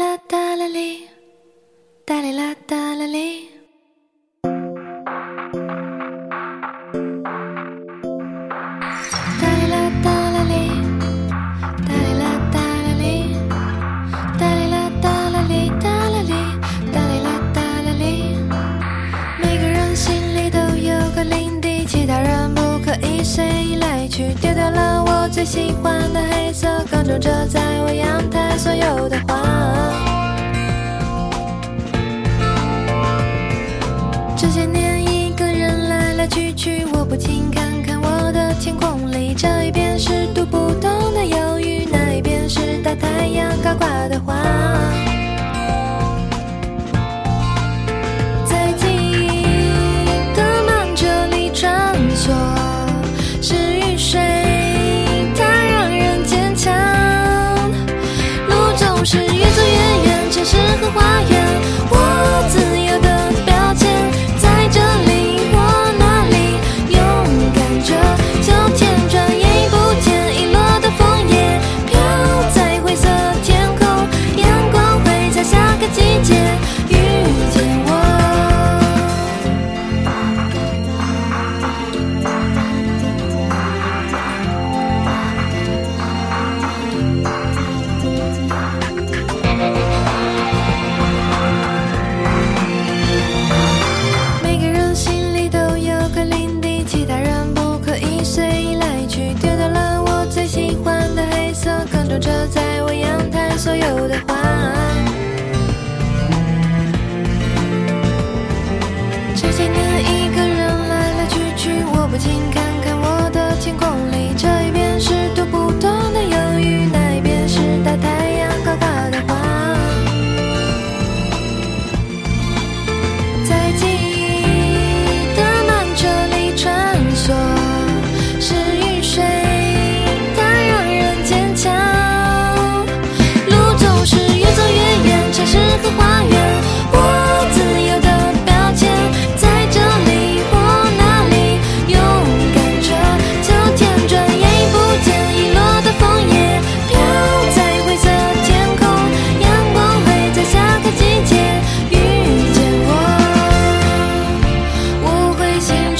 啦哒啦哩，哒哩啦哒啦哩。哒哩啦哒啦哩，哒哩啦哒啦哩，哒哩啦哒啦哩，哒啦哩，哒哩啦哒啦哩。每个人心里都有个领地，其他人不可以随意来去。丢掉了我最喜欢的黑色，更种着在我阳台所有的话。这些年一个人来来去去，我不禁看看我的天空里，这一边是读不懂的忧郁，那一边是大太阳高挂的花。是越走越远，城市和花园，所有的话这些年一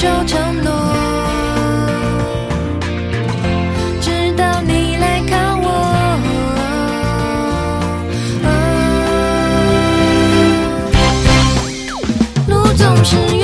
守承诺，直到你来看我。总是。